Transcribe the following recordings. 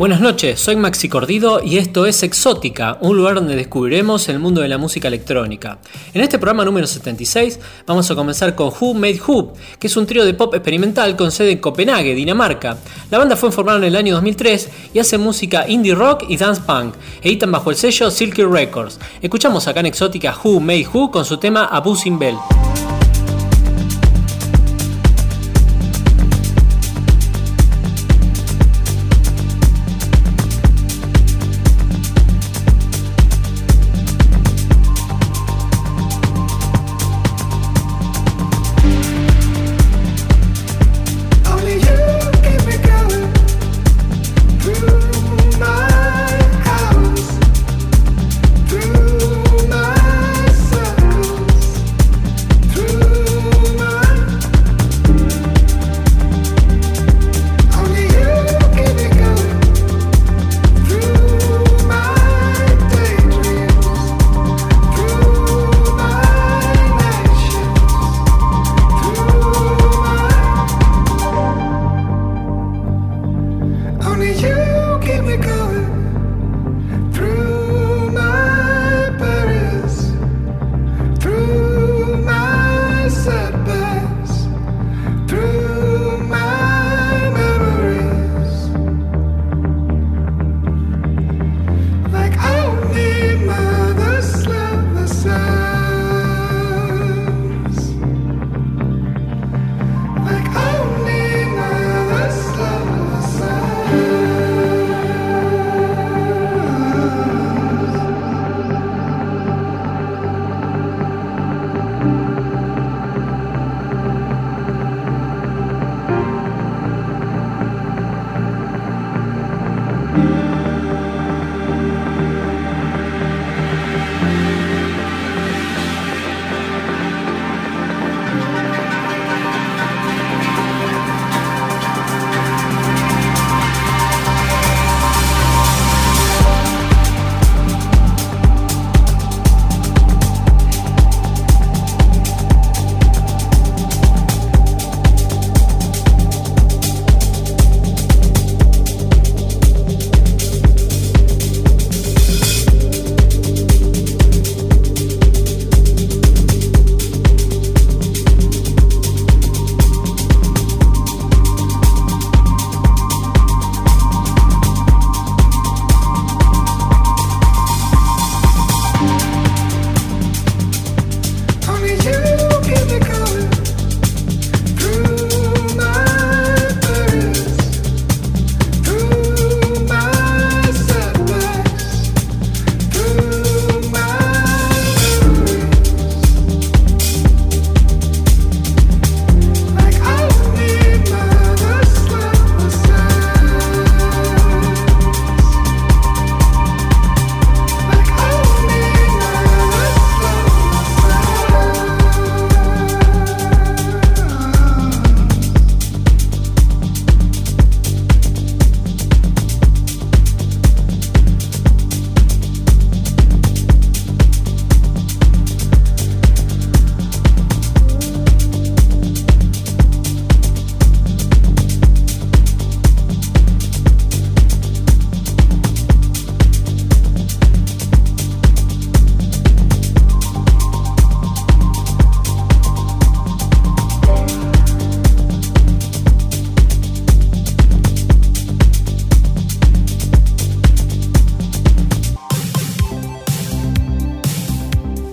Buenas noches, soy Maxi Cordido y esto es Exótica, un lugar donde descubriremos el mundo de la música electrónica. En este programa número 76 vamos a comenzar con Who Made Who, que es un trío de pop experimental con sede en Copenhague, Dinamarca. La banda fue formada en el año 2003 y hace música indie rock y dance punk. Editan bajo el sello Silky Records. Escuchamos acá en Exótica Who Made Who con su tema Abusing Bell.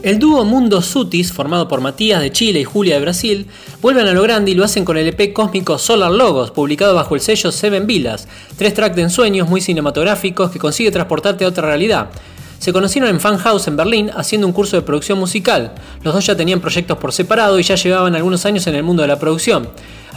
El dúo Mundo Sutis, formado por Matías de Chile y Julia de Brasil, vuelven a lo grande y lo hacen con el EP cósmico Solar Logos, publicado bajo el sello Seven Villas, tres tracks de ensueños muy cinematográficos que consigue transportarte a otra realidad. Se conocieron en Fan House en Berlín haciendo un curso de producción musical. Los dos ya tenían proyectos por separado y ya llevaban algunos años en el mundo de la producción.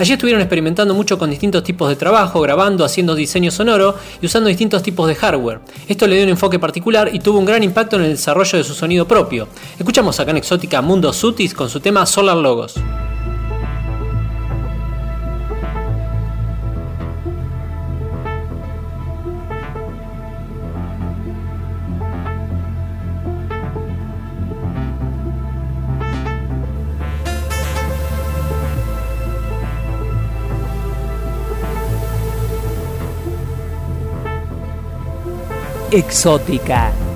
Allí estuvieron experimentando mucho con distintos tipos de trabajo, grabando, haciendo diseño sonoro y usando distintos tipos de hardware. Esto le dio un enfoque particular y tuvo un gran impacto en el desarrollo de su sonido propio. Escuchamos acá en Exótica Mundo Sutis con su tema Solar Logos. Exótica.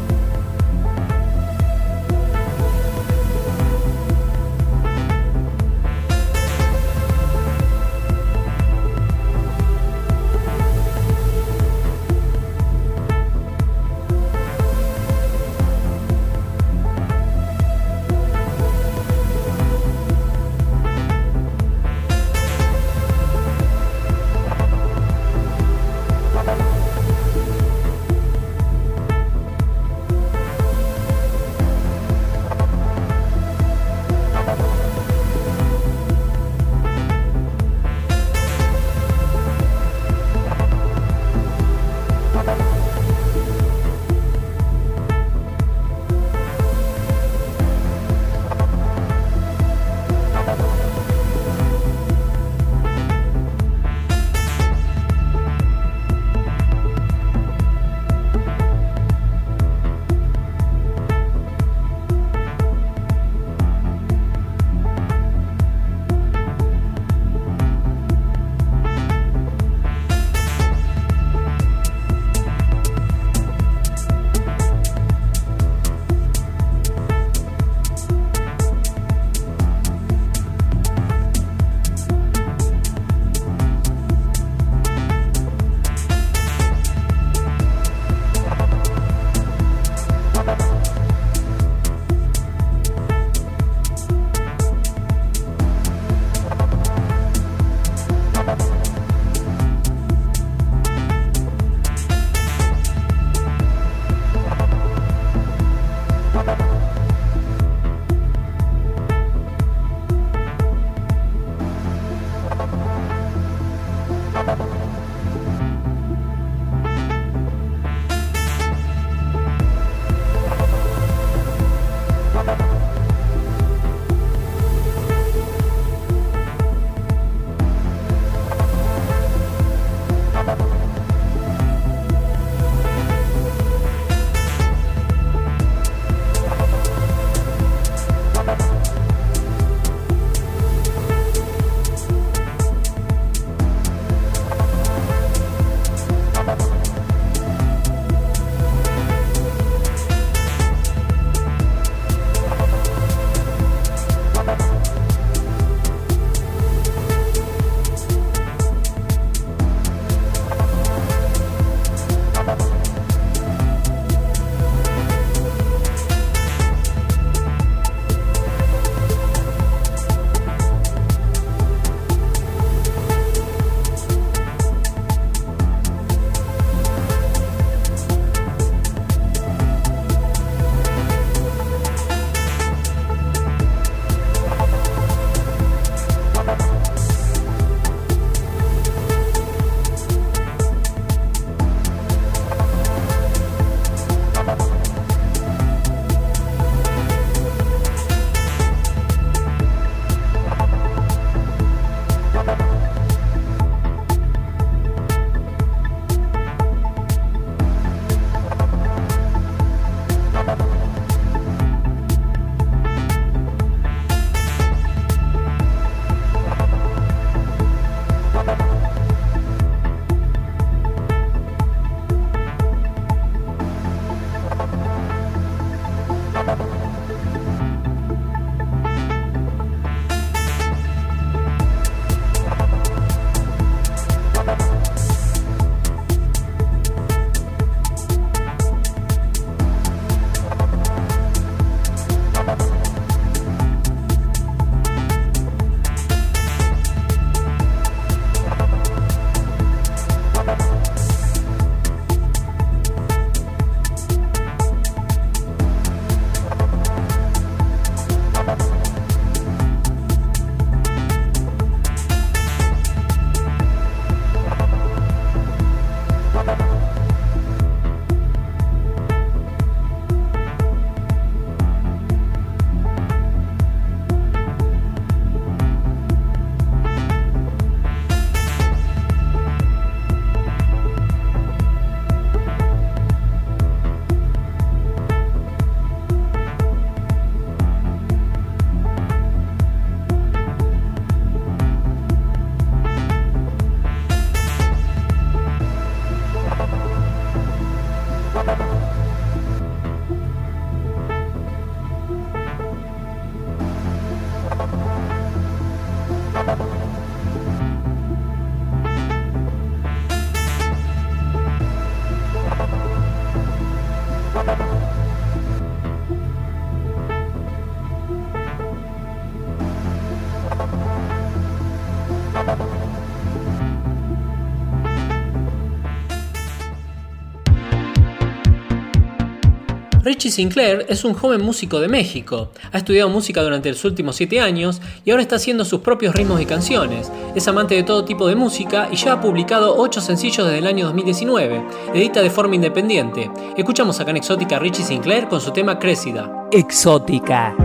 Richie Sinclair es un joven músico de México. Ha estudiado música durante los últimos 7 años y ahora está haciendo sus propios ritmos y canciones. Es amante de todo tipo de música y ya ha publicado 8 sencillos desde el año 2019. Edita de forma independiente. Escuchamos acá en Exótica Richie Sinclair con su tema Crecida. Exótica.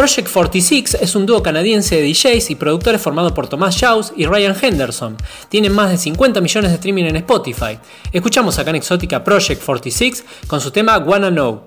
Project 46 es un dúo canadiense de DJs y productores formado por Tomás Shaws y Ryan Henderson. Tienen más de 50 millones de streaming en Spotify. Escuchamos acá en Exótica Project 46 con su tema Wanna Know.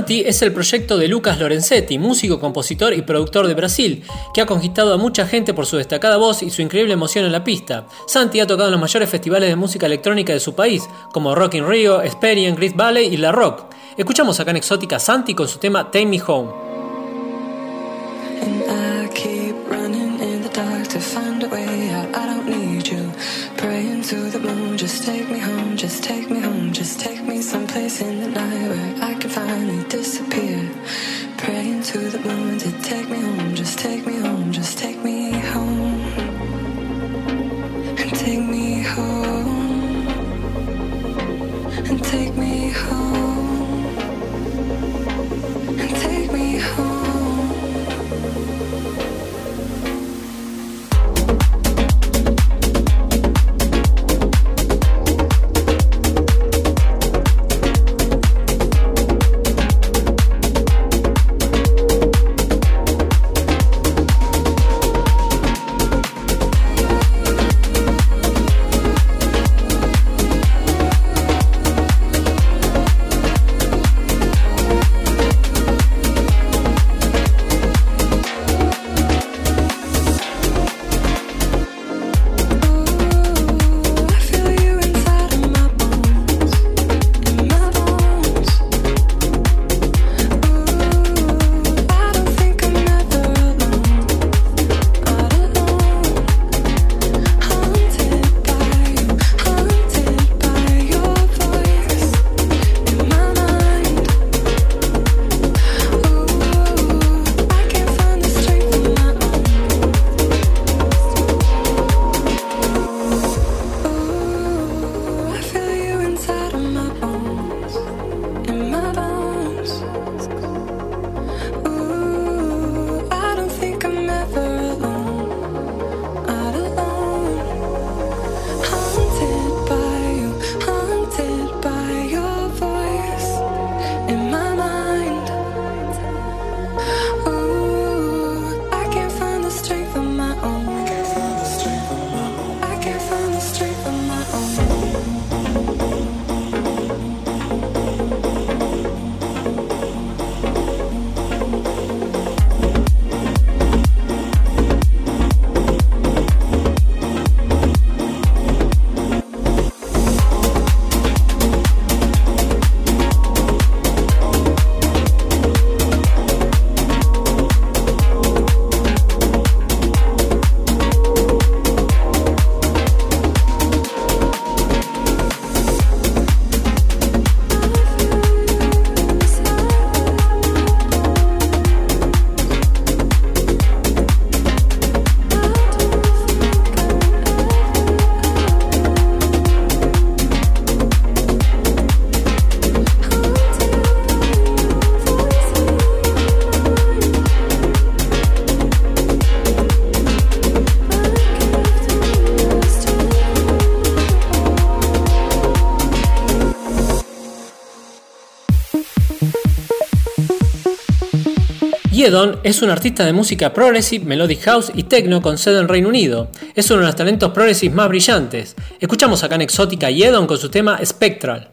Santi es el proyecto de Lucas Lorenzetti, músico, compositor y productor de Brasil, que ha conquistado a mucha gente por su destacada voz y su increíble emoción en la pista. Santi ha tocado en los mayores festivales de música electrónica de su país, como Rock in Rio, Experience, Great Valley y La Rock. Escuchamos acá en Exótica Santi con su tema Take Me Home. Just take me someplace in the night where I can finally disappear. Praying to the moon to take me home, just take me home, just take me Yedon es un artista de música progressive, melodic house y techno con sede en Reino Unido. Es uno de los talentos progressive más brillantes. Escuchamos acá en Exótica Yedon con su tema Spectral.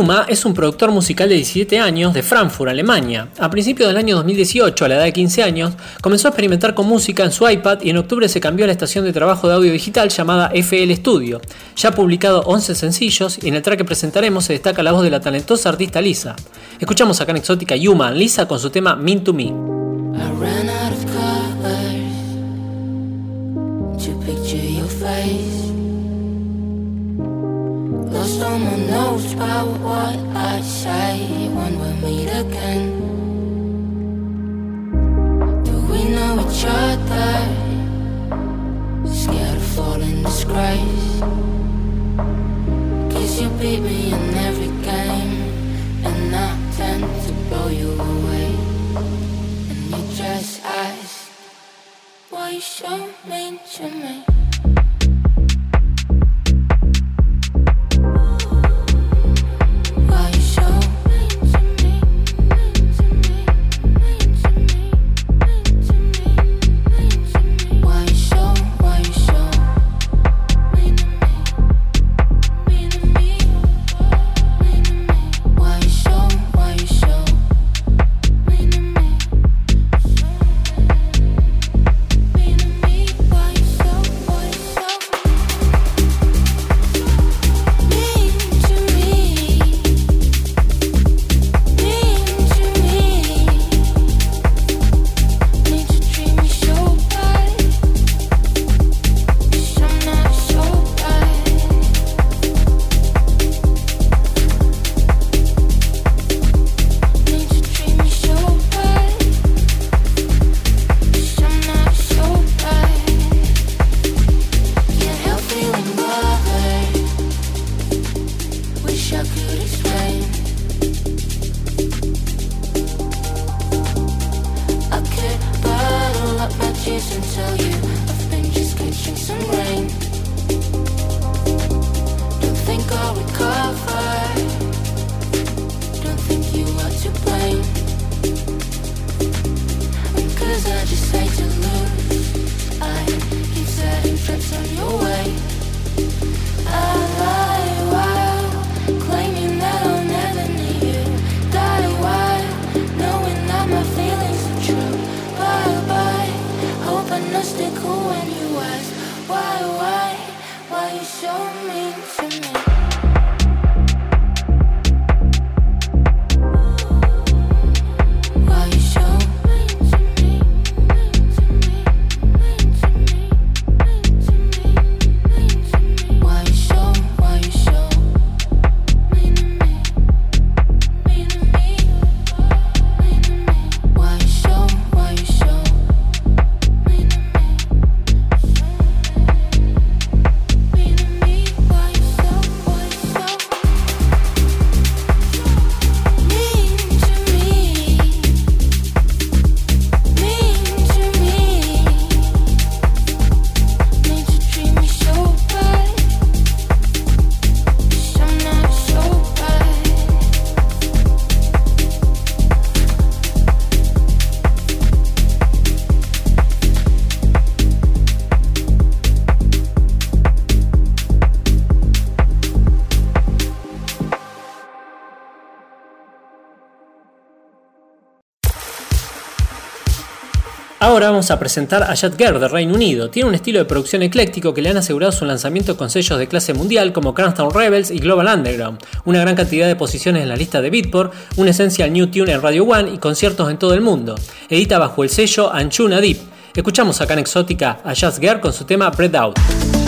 Yuma es un productor musical de 17 años de Frankfurt, Alemania. A principios del año 2018, a la edad de 15 años, comenzó a experimentar con música en su iPad y en octubre se cambió a la estación de trabajo de audio digital llamada FL Studio. Ya ha publicado 11 sencillos y en el track que presentaremos se destaca la voz de la talentosa artista Lisa. Escuchamos acá en Exótica Yuma Lisa con su tema Mean to Me. Notes about what I say when we meet again. Do we know each other? Scared of falling disgrace. Cause you beat me in every game, and I tend to blow you away. And you just ask, why you so mean to me? Vamos a presentar a Girl de Reino Unido. Tiene un estilo de producción ecléctico que le han asegurado su lanzamiento con sellos de clase mundial como Cranston Rebels y Global Underground, una gran cantidad de posiciones en la lista de Beatport, un Essential New Tune en Radio One y conciertos en todo el mundo. Edita bajo el sello Anchuna Deep. Escuchamos acá en Exótica a Jazz Girl con su tema Bread Out.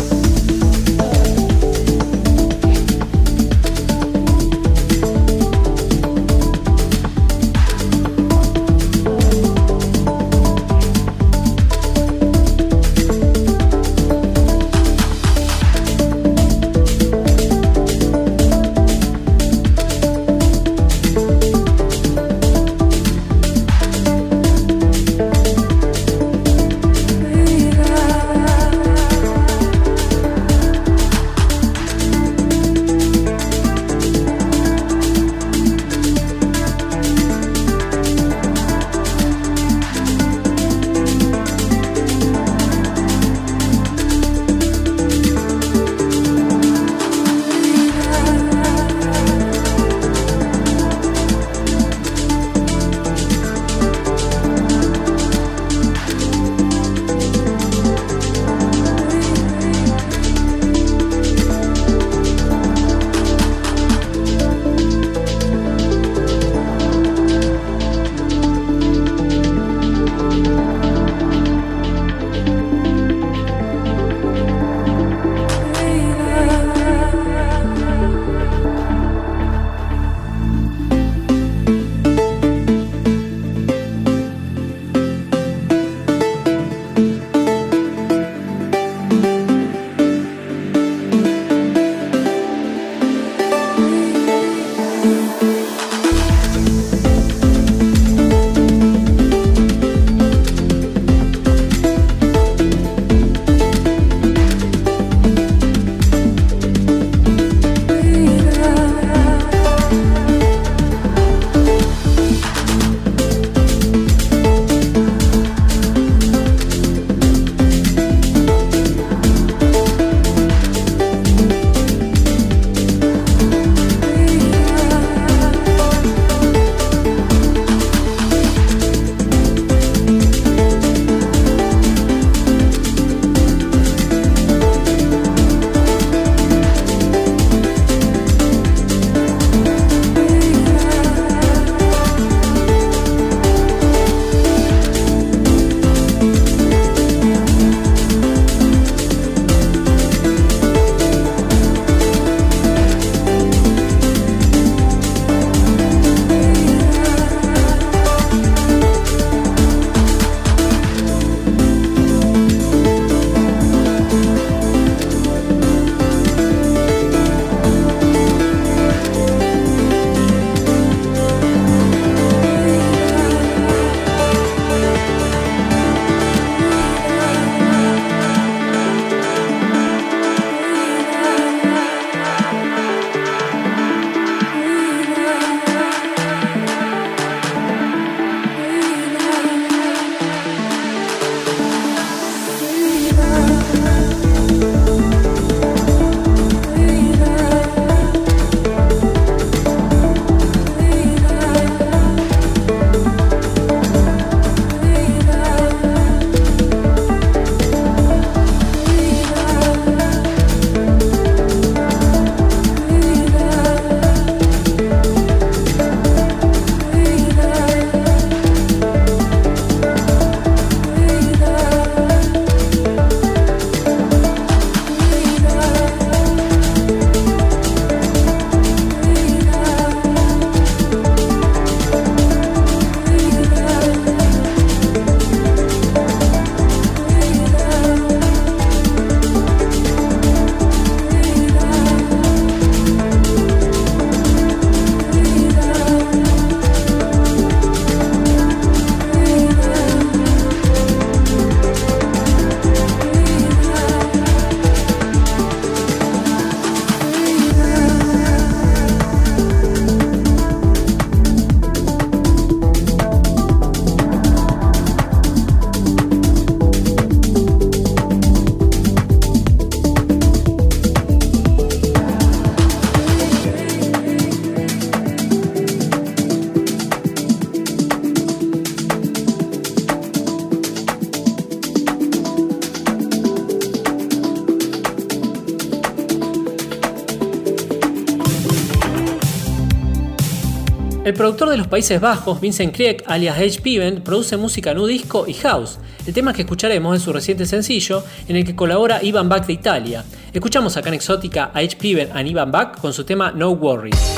Productor de los Países Bajos, Vincent Krieg, alias H. Piven, produce música nu disco y house. El tema que escucharemos es su reciente sencillo, en el que colabora Ivan Back de Italia. Escuchamos acá en Exótica a H. Piven y Ivan Back con su tema No Worries.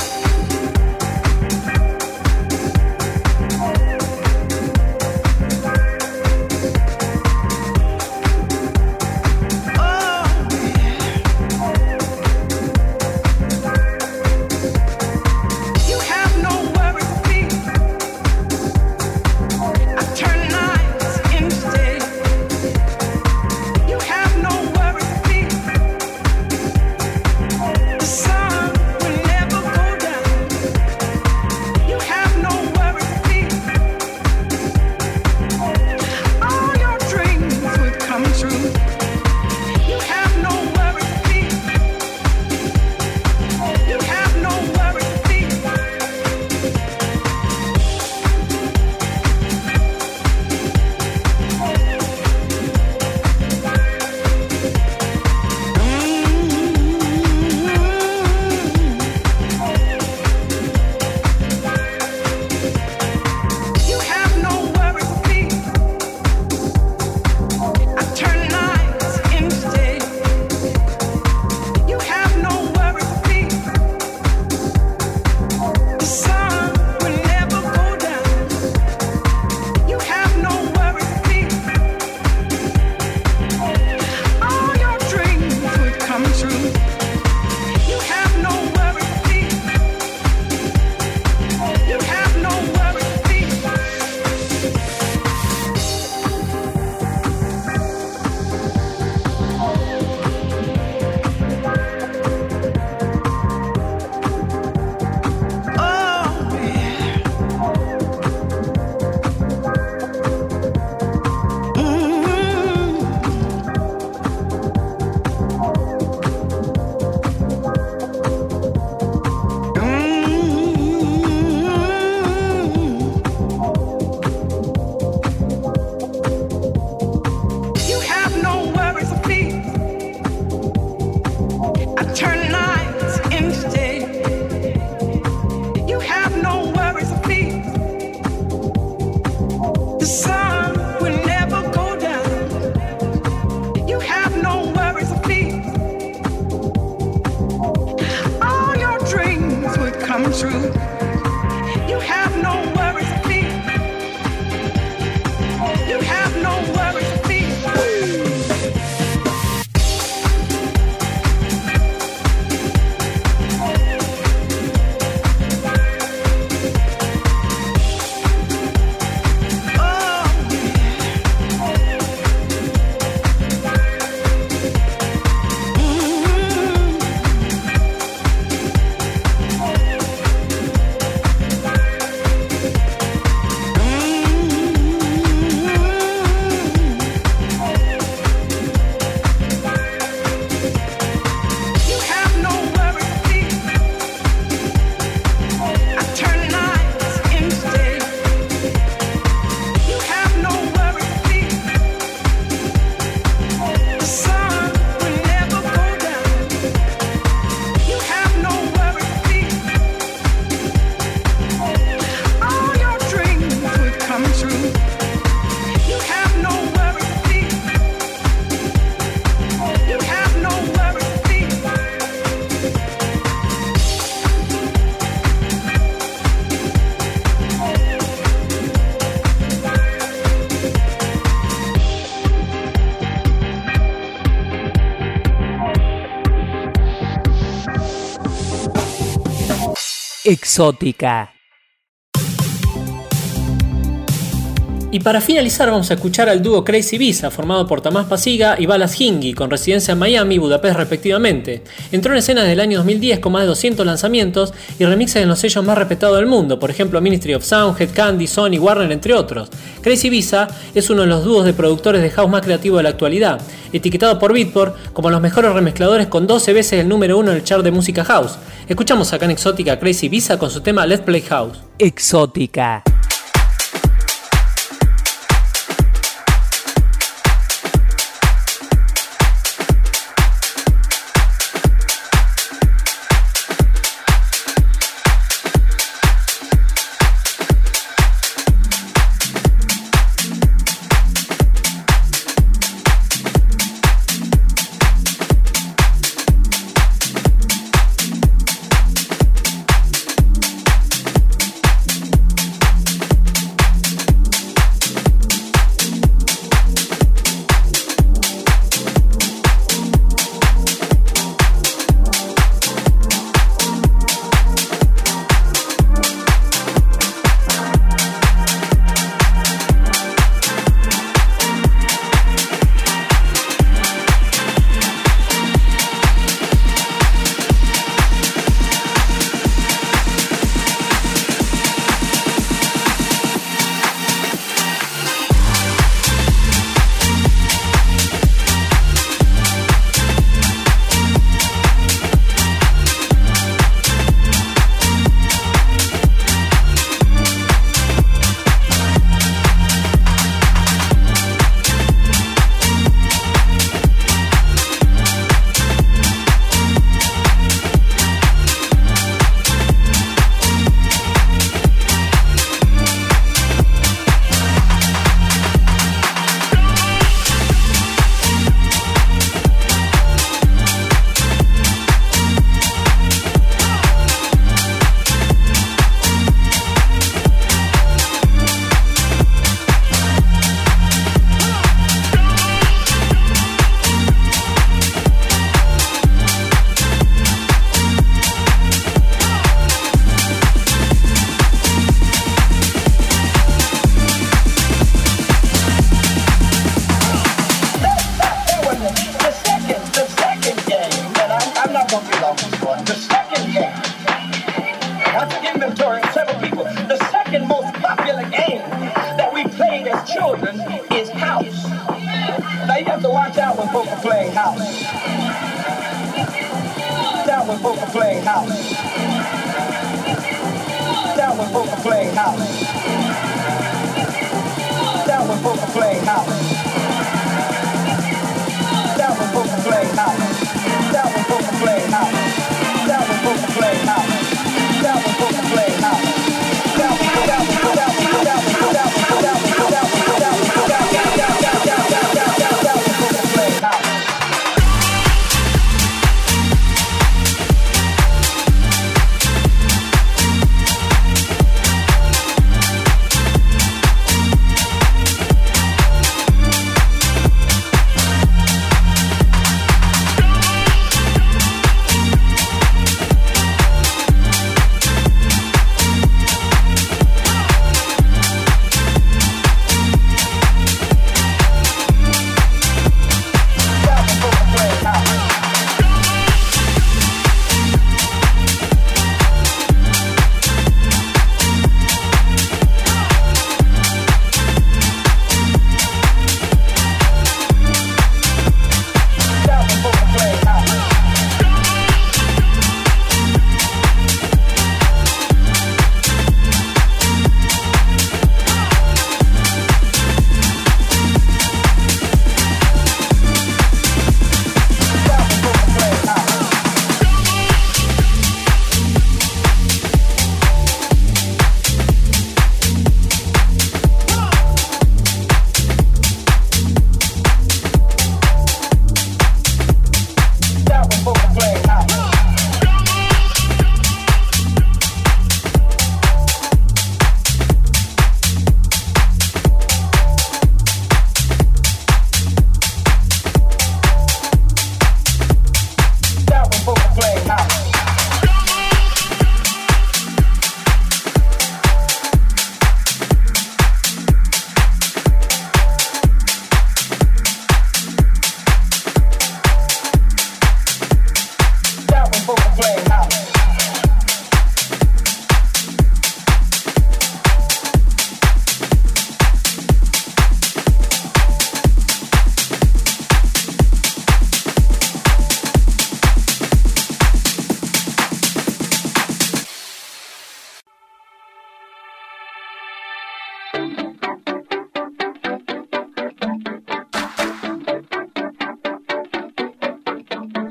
Y para finalizar vamos a escuchar al dúo Crazy Visa, formado por Tamás Pasiga y Balas Hingi, con residencia en Miami y Budapest respectivamente. Entró en escena desde el año 2010 con más de 200 lanzamientos y remixes en los sellos más respetados del mundo, por ejemplo Ministry of Sound, Head Candy, Sony, Warner, entre otros. Crazy Visa es uno de los dúos de productores de house más creativos de la actualidad, etiquetado por Beatport como los mejores remezcladores con 12 veces el número uno en el chart de música house. Escuchamos acá en Exótica Crazy Visa con su tema Let's Play House. Exótica.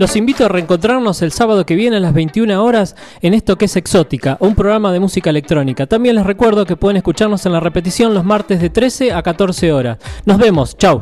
Los invito a reencontrarnos el sábado que viene a las 21 horas en esto que es Exótica, un programa de música electrónica. También les recuerdo que pueden escucharnos en la repetición los martes de 13 a 14 horas. Nos vemos, chao.